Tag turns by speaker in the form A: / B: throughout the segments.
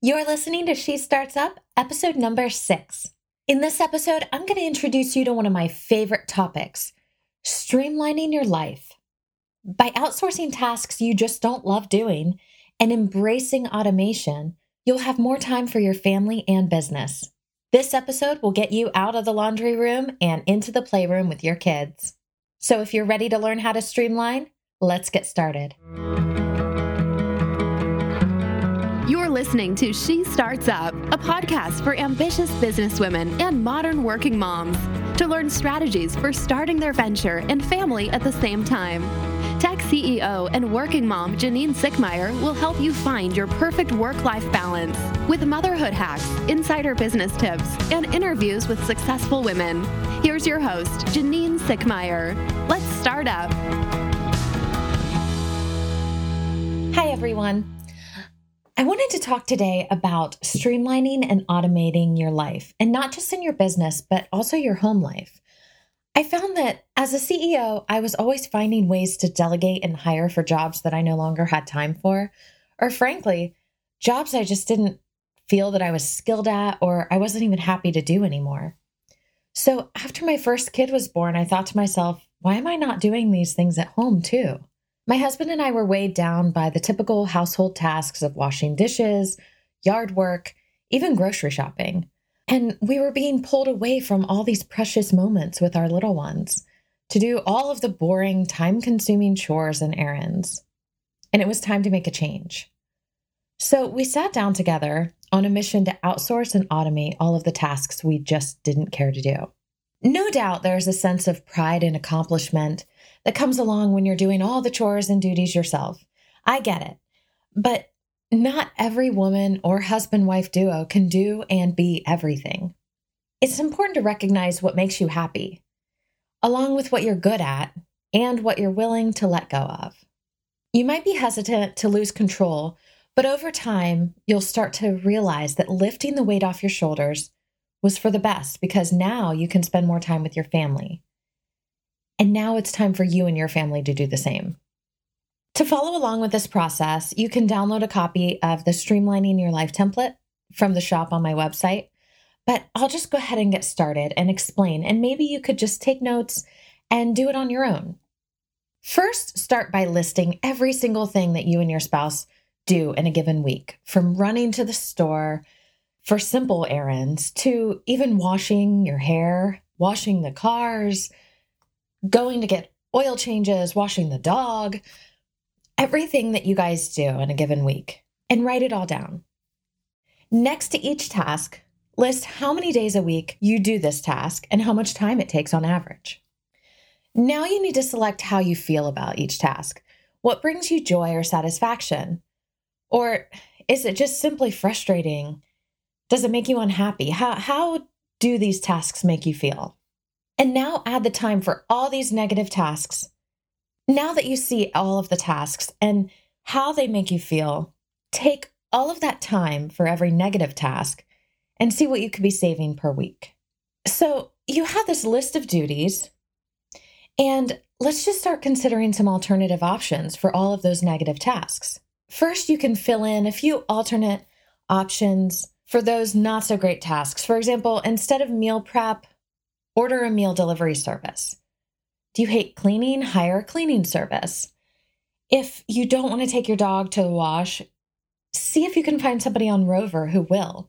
A: You're listening to She Starts Up, episode number six. In this episode, I'm going to introduce you to one of my favorite topics streamlining your life. By outsourcing tasks you just don't love doing and embracing automation, you'll have more time for your family and business. This episode will get you out of the laundry room and into the playroom with your kids. So if you're ready to learn how to streamline, let's get started.
B: Listening to She Starts Up, a podcast for ambitious businesswomen and modern working moms to learn strategies for starting their venture and family at the same time. Tech CEO and working mom Janine Sickmeyer will help you find your perfect work life balance with motherhood hacks, insider business tips, and interviews with successful women. Here's your host, Janine Sickmeyer. Let's start up.
A: Hi, everyone. I wanted to talk today about streamlining and automating your life, and not just in your business, but also your home life. I found that as a CEO, I was always finding ways to delegate and hire for jobs that I no longer had time for, or frankly, jobs I just didn't feel that I was skilled at or I wasn't even happy to do anymore. So after my first kid was born, I thought to myself, why am I not doing these things at home too? My husband and I were weighed down by the typical household tasks of washing dishes, yard work, even grocery shopping. And we were being pulled away from all these precious moments with our little ones to do all of the boring, time consuming chores and errands. And it was time to make a change. So we sat down together on a mission to outsource and automate all of the tasks we just didn't care to do. No doubt there's a sense of pride and accomplishment that comes along when you're doing all the chores and duties yourself. I get it. But not every woman or husband wife duo can do and be everything. It's important to recognize what makes you happy, along with what you're good at and what you're willing to let go of. You might be hesitant to lose control, but over time, you'll start to realize that lifting the weight off your shoulders was for the best because now you can spend more time with your family. And now it's time for you and your family to do the same. To follow along with this process, you can download a copy of the Streamlining Your Life template from the shop on my website. But I'll just go ahead and get started and explain, and maybe you could just take notes and do it on your own. First, start by listing every single thing that you and your spouse do in a given week, from running to the store for simple errands to even washing your hair, washing the cars, going to get oil changes, washing the dog, everything that you guys do in a given week, and write it all down. Next to each task, list how many days a week you do this task and how much time it takes on average. Now you need to select how you feel about each task. What brings you joy or satisfaction? Or is it just simply frustrating? Does it make you unhappy? How, how do these tasks make you feel? And now add the time for all these negative tasks. Now that you see all of the tasks and how they make you feel, take all of that time for every negative task and see what you could be saving per week. So you have this list of duties, and let's just start considering some alternative options for all of those negative tasks. First, you can fill in a few alternate options for those not so great tasks. For example, instead of meal prep, Order a meal delivery service. Do you hate cleaning? Hire a cleaning service. If you don't want to take your dog to the wash, see if you can find somebody on Rover who will.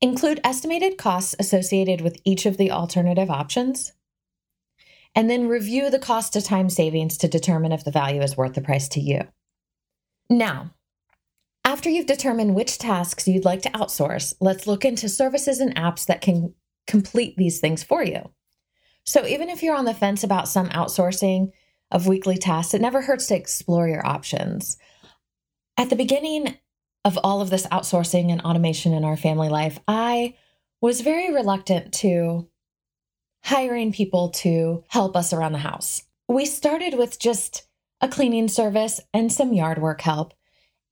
A: Include estimated costs associated with each of the alternative options. And then review the cost to time savings to determine if the value is worth the price to you. Now, after you've determined which tasks you'd like to outsource, let's look into services and apps that can complete these things for you. So even if you're on the fence about some outsourcing of weekly tasks, it never hurts to explore your options. At the beginning of all of this outsourcing and automation in our family life, I was very reluctant to hiring people to help us around the house. We started with just a cleaning service and some yard work help,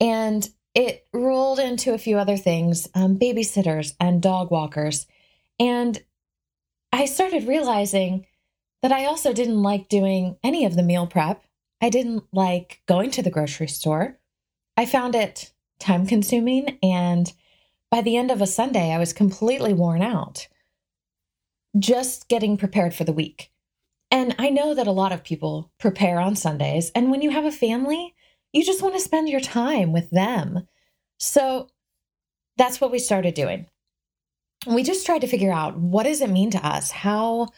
A: and it rolled into a few other things um, babysitters and dog walkers. And I started realizing that I also didn't like doing any of the meal prep. I didn't like going to the grocery store. I found it time consuming and by the end of a Sunday, I was completely worn out just getting prepared for the week. And I know that a lot of people prepare on Sundays. And when you have a family, you just want to spend your time with them. So that's what we started doing. We just tried to figure out what does it mean to us? How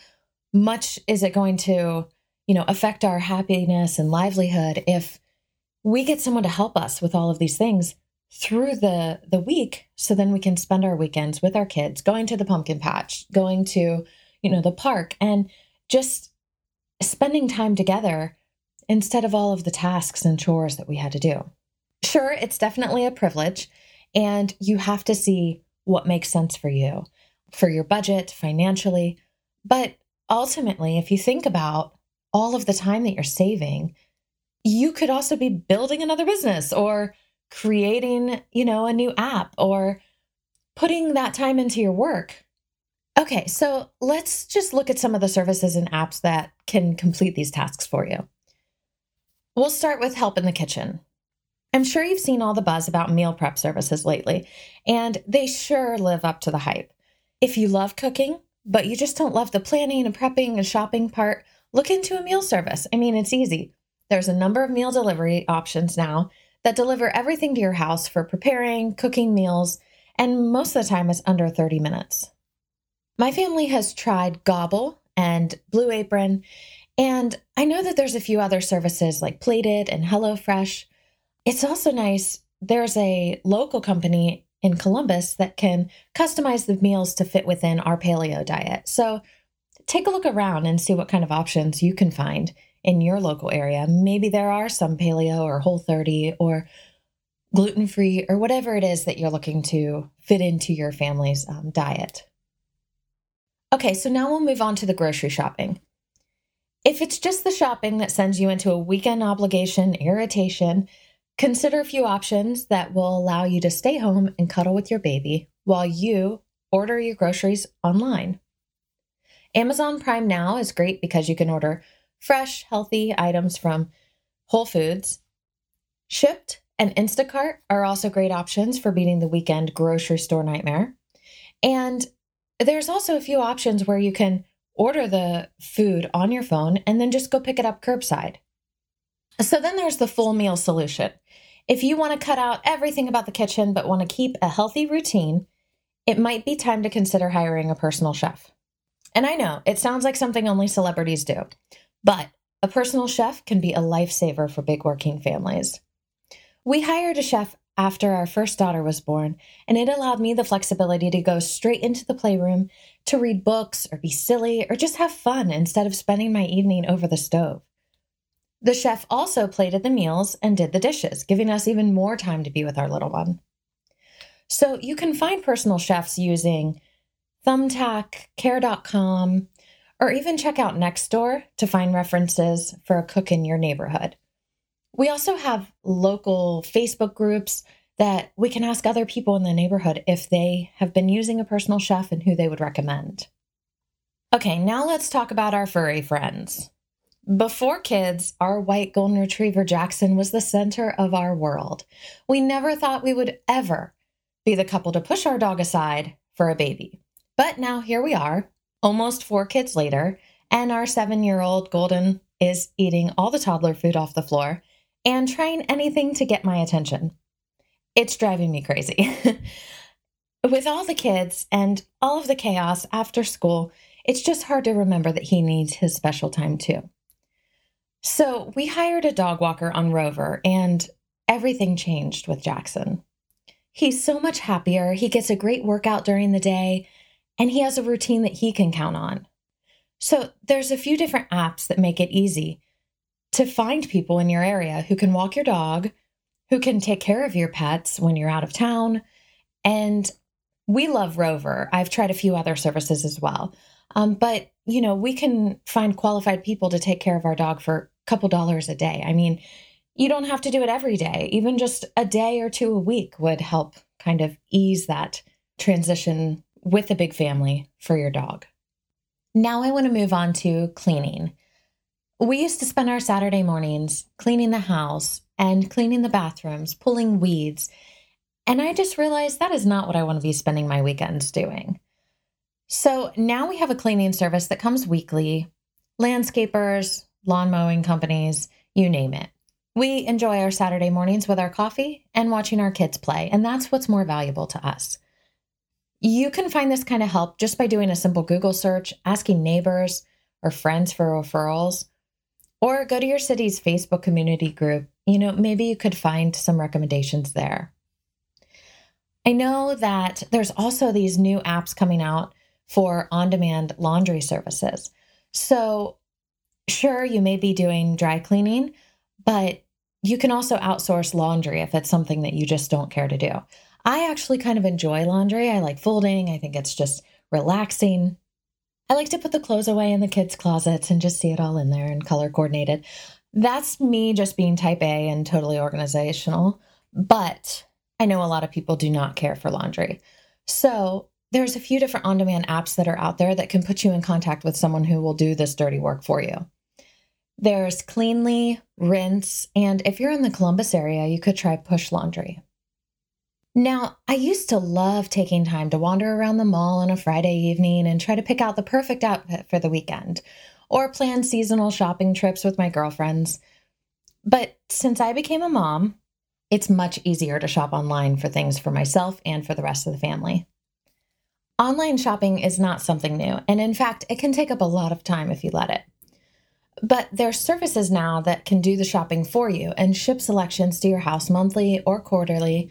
A: much is it going to, you know, affect our happiness and livelihood if we get someone to help us with all of these things through the the week so then we can spend our weekends with our kids going to the pumpkin patch going to you know the park and just spending time together instead of all of the tasks and chores that we had to do sure it's definitely a privilege and you have to see what makes sense for you for your budget financially but ultimately if you think about all of the time that you're saving you could also be building another business or creating, you know, a new app or putting that time into your work. Okay, so let's just look at some of the services and apps that can complete these tasks for you. We'll start with Help in the Kitchen. I'm sure you've seen all the buzz about meal prep services lately, and they sure live up to the hype. If you love cooking, but you just don't love the planning and prepping and shopping part, look into a meal service. I mean, it's easy. There's a number of meal delivery options now, that deliver everything to your house for preparing, cooking meals, and most of the time it's under 30 minutes. My family has tried Gobble and Blue Apron, and I know that there's a few other services like Plated and HelloFresh. It's also nice, there's a local company in Columbus that can customize the meals to fit within our paleo diet. So take a look around and see what kind of options you can find in your local area. Maybe there are some paleo or whole 30 or gluten free or whatever it is that you're looking to fit into your family's um, diet. Okay, so now we'll move on to the grocery shopping. If it's just the shopping that sends you into a weekend obligation irritation, consider a few options that will allow you to stay home and cuddle with your baby while you order your groceries online. Amazon Prime Now is great because you can order fresh, healthy items from Whole Foods. Shipt and Instacart are also great options for beating the weekend grocery store nightmare. And there's also a few options where you can order the food on your phone and then just go pick it up curbside. So then there's the full meal solution. If you want to cut out everything about the kitchen but want to keep a healthy routine, it might be time to consider hiring a personal chef. And I know it sounds like something only celebrities do, but a personal chef can be a lifesaver for big working families. We hired a chef after our first daughter was born, and it allowed me the flexibility to go straight into the playroom to read books or be silly or just have fun instead of spending my evening over the stove. The chef also plated the meals and did the dishes, giving us even more time to be with our little one. So you can find personal chefs using Thumbtack, Care.com, or even check out Nextdoor to find references for a cook in your neighborhood. We also have local Facebook groups that we can ask other people in the neighborhood if they have been using a personal chef and who they would recommend. Okay, now let's talk about our furry friends. Before kids, our white golden retriever Jackson was the center of our world. We never thought we would ever be the couple to push our dog aside for a baby. But now here we are, almost four kids later, and our seven year old Golden is eating all the toddler food off the floor and trying anything to get my attention. It's driving me crazy. With all the kids and all of the chaos after school, it's just hard to remember that he needs his special time too. So we hired a dog walker on Rover, and everything changed with Jackson. He's so much happier. He gets a great workout during the day and he has a routine that he can count on. So there's a few different apps that make it easy to find people in your area who can walk your dog, who can take care of your pets when you're out of town. And we love Rover. I've tried a few other services as well. Um, but, you know, we can find qualified people to take care of our dog for couple dollars a day. I mean, you don't have to do it every day. Even just a day or two a week would help kind of ease that transition with a big family for your dog. Now I want to move on to cleaning. We used to spend our Saturday mornings cleaning the house and cleaning the bathrooms, pulling weeds. And I just realized that is not what I want to be spending my weekends doing. So now we have a cleaning service that comes weekly landscapers, lawn mowing companies, you name it. We enjoy our Saturday mornings with our coffee and watching our kids play, and that's what's more valuable to us. You can find this kind of help just by doing a simple Google search, asking neighbors or friends for referrals, or go to your city's Facebook community group. You know, maybe you could find some recommendations there. I know that there's also these new apps coming out for on demand laundry services. So, sure, you may be doing dry cleaning, but you can also outsource laundry if it's something that you just don't care to do. I actually kind of enjoy laundry. I like folding, I think it's just relaxing. I like to put the clothes away in the kids' closets and just see it all in there and color coordinated. That's me just being type A and totally organizational. But I know a lot of people do not care for laundry. So there's a few different on demand apps that are out there that can put you in contact with someone who will do this dirty work for you. There's Cleanly, Rinse, and if you're in the Columbus area, you could try Push Laundry. Now, I used to love taking time to wander around the mall on a Friday evening and try to pick out the perfect outfit for the weekend, or plan seasonal shopping trips with my girlfriends. But since I became a mom, it's much easier to shop online for things for myself and for the rest of the family. Online shopping is not something new, and in fact, it can take up a lot of time if you let it. But there's services now that can do the shopping for you and ship selections to your house monthly or quarterly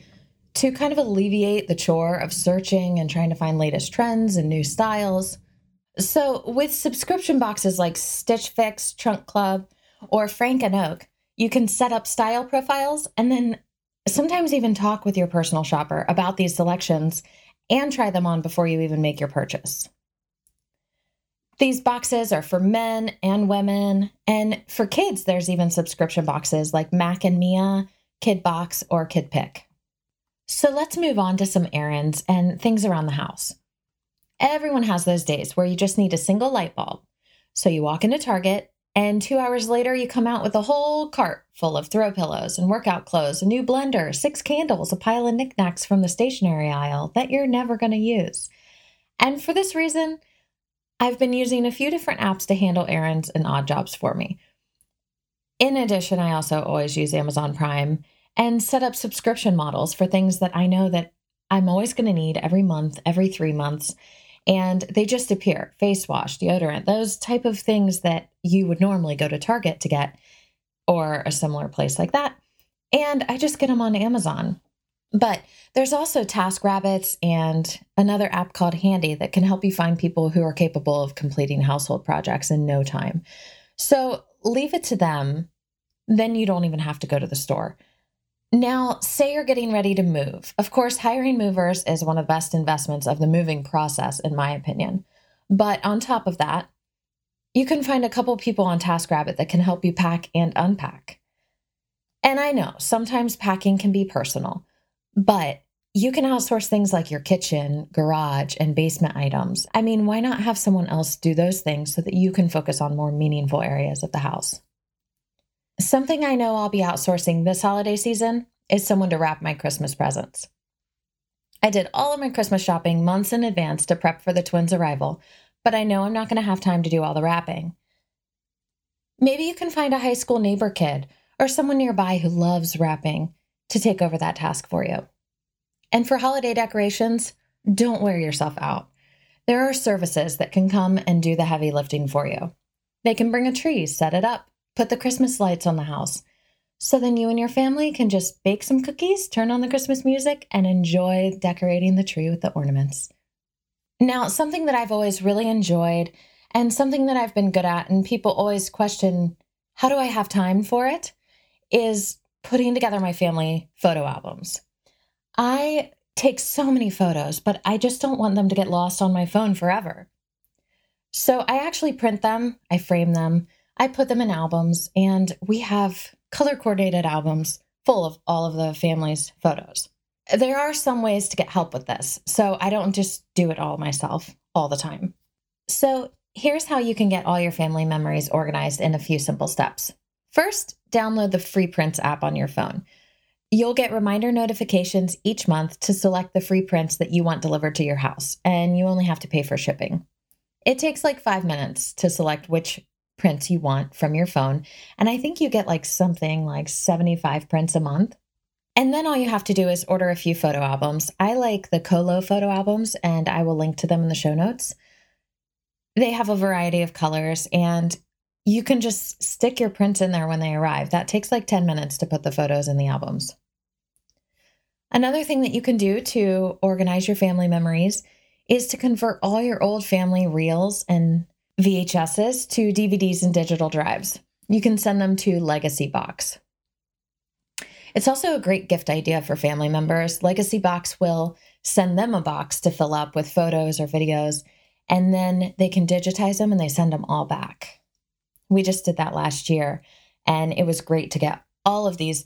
A: to kind of alleviate the chore of searching and trying to find latest trends and new styles. So, with subscription boxes like Stitch Fix, Trunk Club, or Frank and Oak, you can set up style profiles and then sometimes even talk with your personal shopper about these selections and try them on before you even make your purchase. These boxes are for men and women, and for kids, there's even subscription boxes like Mac and Mia, Kid Box, or Kid Pick. So let's move on to some errands and things around the house. Everyone has those days where you just need a single light bulb. So you walk into Target, and two hours later, you come out with a whole cart full of throw pillows and workout clothes, a new blender, six candles, a pile of knickknacks from the stationery aisle that you're never going to use. And for this reason, I've been using a few different apps to handle errands and odd jobs for me. In addition, I also always use Amazon Prime and set up subscription models for things that I know that I'm always going to need every month, every 3 months, and they just appear. Face wash, deodorant, those type of things that you would normally go to Target to get or a similar place like that. And I just get them on Amazon. But there's also TaskRabbits and another app called Handy that can help you find people who are capable of completing household projects in no time. So leave it to them. Then you don't even have to go to the store. Now, say you're getting ready to move. Of course, hiring movers is one of the best investments of the moving process, in my opinion. But on top of that, you can find a couple people on TaskRabbit that can help you pack and unpack. And I know sometimes packing can be personal, but you can outsource things like your kitchen, garage, and basement items. I mean, why not have someone else do those things so that you can focus on more meaningful areas of the house? Something I know I'll be outsourcing this holiday season is someone to wrap my Christmas presents. I did all of my Christmas shopping months in advance to prep for the twins' arrival, but I know I'm not going to have time to do all the wrapping. Maybe you can find a high school neighbor kid or someone nearby who loves wrapping to take over that task for you. And for holiday decorations, don't wear yourself out. There are services that can come and do the heavy lifting for you. They can bring a tree, set it up, Put the Christmas lights on the house. So then you and your family can just bake some cookies, turn on the Christmas music, and enjoy decorating the tree with the ornaments. Now, something that I've always really enjoyed and something that I've been good at, and people always question, how do I have time for it? Is putting together my family photo albums. I take so many photos, but I just don't want them to get lost on my phone forever. So I actually print them, I frame them, I put them in albums, and we have color coordinated albums full of all of the family's photos. There are some ways to get help with this, so I don't just do it all myself all the time. So, here's how you can get all your family memories organized in a few simple steps. First, download the Free Prints app on your phone. You'll get reminder notifications each month to select the free prints that you want delivered to your house, and you only have to pay for shipping. It takes like five minutes to select which prints you want from your phone, and I think you get like something like 75 prints a month. And then all you have to do is order a few photo albums. I like the Kolo photo albums, and I will link to them in the show notes. They have a variety of colors, and you can just stick your prints in there when they arrive. That takes like 10 minutes to put the photos in the albums. Another thing that you can do to organize your family memories is to convert all your old family reels and VHSs to DVDs and digital drives. You can send them to Legacy Box. It's also a great gift idea for family members. Legacy Box will send them a box to fill up with photos or videos, and then they can digitize them and they send them all back. We just did that last year, and it was great to get all of these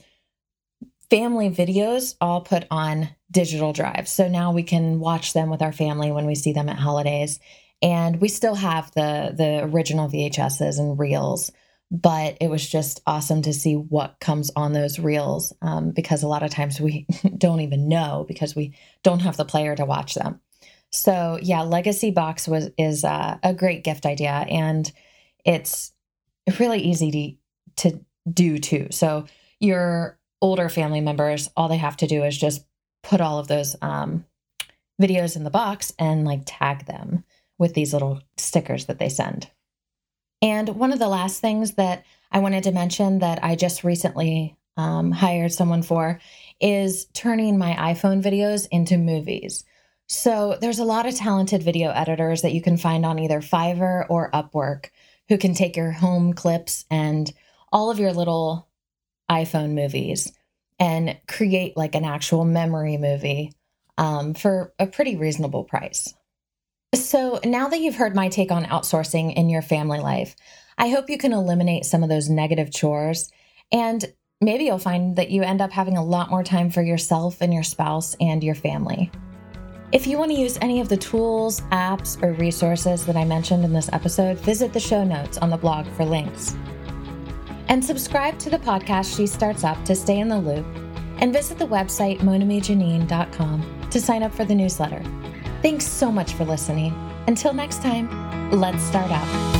A: family videos all put on digital drives. So now we can watch them with our family when we see them at holidays. And we still have the the original VHSs and reels, but it was just awesome to see what comes on those reels um, because a lot of times we don't even know because we don't have the player to watch them. So yeah, Legacy Box was is uh, a great gift idea, and it's really easy to to do too. So your older family members, all they have to do is just put all of those um, videos in the box and like tag them with these little stickers that they send. And one of the last things that I wanted to mention that I just recently um, hired someone for is turning my iPhone videos into movies. So there's a lot of talented video editors that you can find on either Fiverr or Upwork who can take your home clips and all of your little iPhone movies and create like an actual memory movie um, for a pretty reasonable price. So, now that you've heard my take on outsourcing in your family life, I hope you can eliminate some of those negative chores and maybe you'll find that you end up having a lot more time for yourself and your spouse and your family. If you want to use any of the tools, apps, or resources that I mentioned in this episode, visit the show notes on the blog for links. And subscribe to the podcast She Starts Up to stay in the loop, and visit the website monamijanine.com to sign up for the newsletter. Thanks so much for listening. Until next time, let's start up.